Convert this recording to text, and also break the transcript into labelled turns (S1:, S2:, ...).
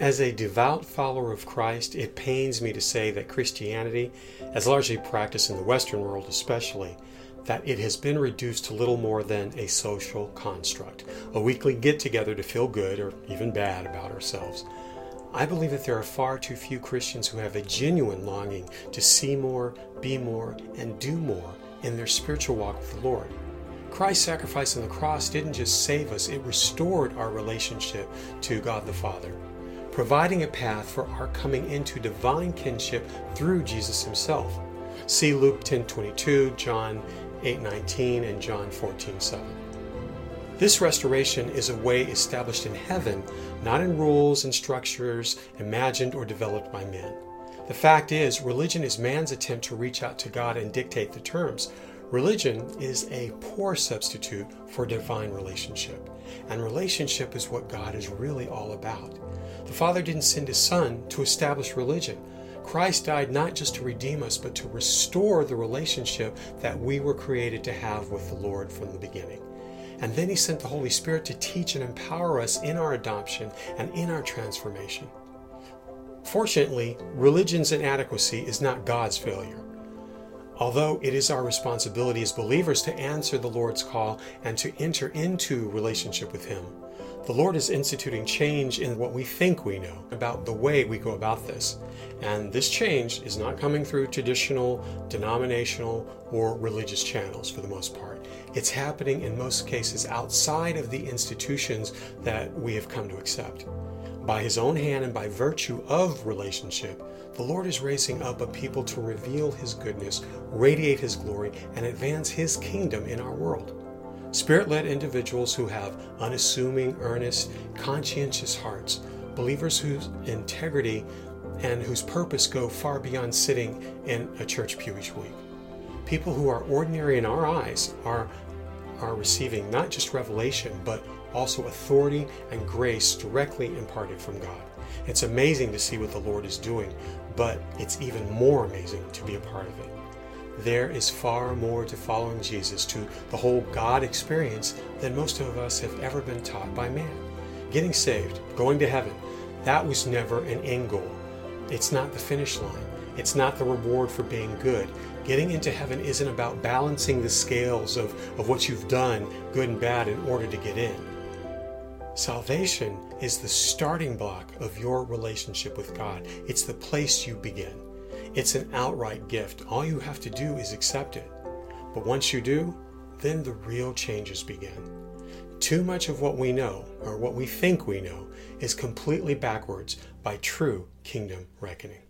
S1: As a devout follower of Christ, it pains me to say that Christianity, as largely practiced in the Western world especially, that it has been reduced to little more than a social construct, a weekly get together to feel good or even bad about ourselves. I believe that there are far too few Christians who have a genuine longing to see more, be more, and do more in their spiritual walk with the Lord. Christ's sacrifice on the cross didn't just save us, it restored our relationship to God the Father, providing a path for our coming into divine kinship through Jesus himself. See Luke 10:22, John 8:19 and John 14:7. This restoration is a way established in heaven, not in rules and structures imagined or developed by men. The fact is, religion is man's attempt to reach out to God and dictate the terms. Religion is a poor substitute for divine relationship, and relationship is what God is really all about. The Father didn't send His Son to establish religion. Christ died not just to redeem us, but to restore the relationship that we were created to have with the Lord from the beginning. And then He sent the Holy Spirit to teach and empower us in our adoption and in our transformation. Fortunately, religion's inadequacy is not God's failure. Although it is our responsibility as believers to answer the Lord's call and to enter into relationship with Him, the Lord is instituting change in what we think we know about the way we go about this. And this change is not coming through traditional, denominational, or religious channels for the most part. It's happening in most cases outside of the institutions that we have come to accept. By His own hand and by virtue of relationship, the Lord is raising up a people to reveal His goodness, radiate His glory, and advance His kingdom in our world. Spirit led individuals who have unassuming, earnest, conscientious hearts, believers whose integrity and whose purpose go far beyond sitting in a church pew each week. People who are ordinary in our eyes are, are receiving not just revelation, but also authority and grace directly imparted from God. It's amazing to see what the Lord is doing, but it's even more amazing to be a part of it. There is far more to following Jesus, to the whole God experience, than most of us have ever been taught by man. Getting saved, going to heaven, that was never an end goal. It's not the finish line. It's not the reward for being good. Getting into heaven isn't about balancing the scales of, of what you've done, good and bad, in order to get in. Salvation is the starting block of your relationship with God. It's the place you begin. It's an outright gift. All you have to do is accept it. But once you do, then the real changes begin. Too much of what we know, or what we think we know, is completely backwards by true kingdom reckoning.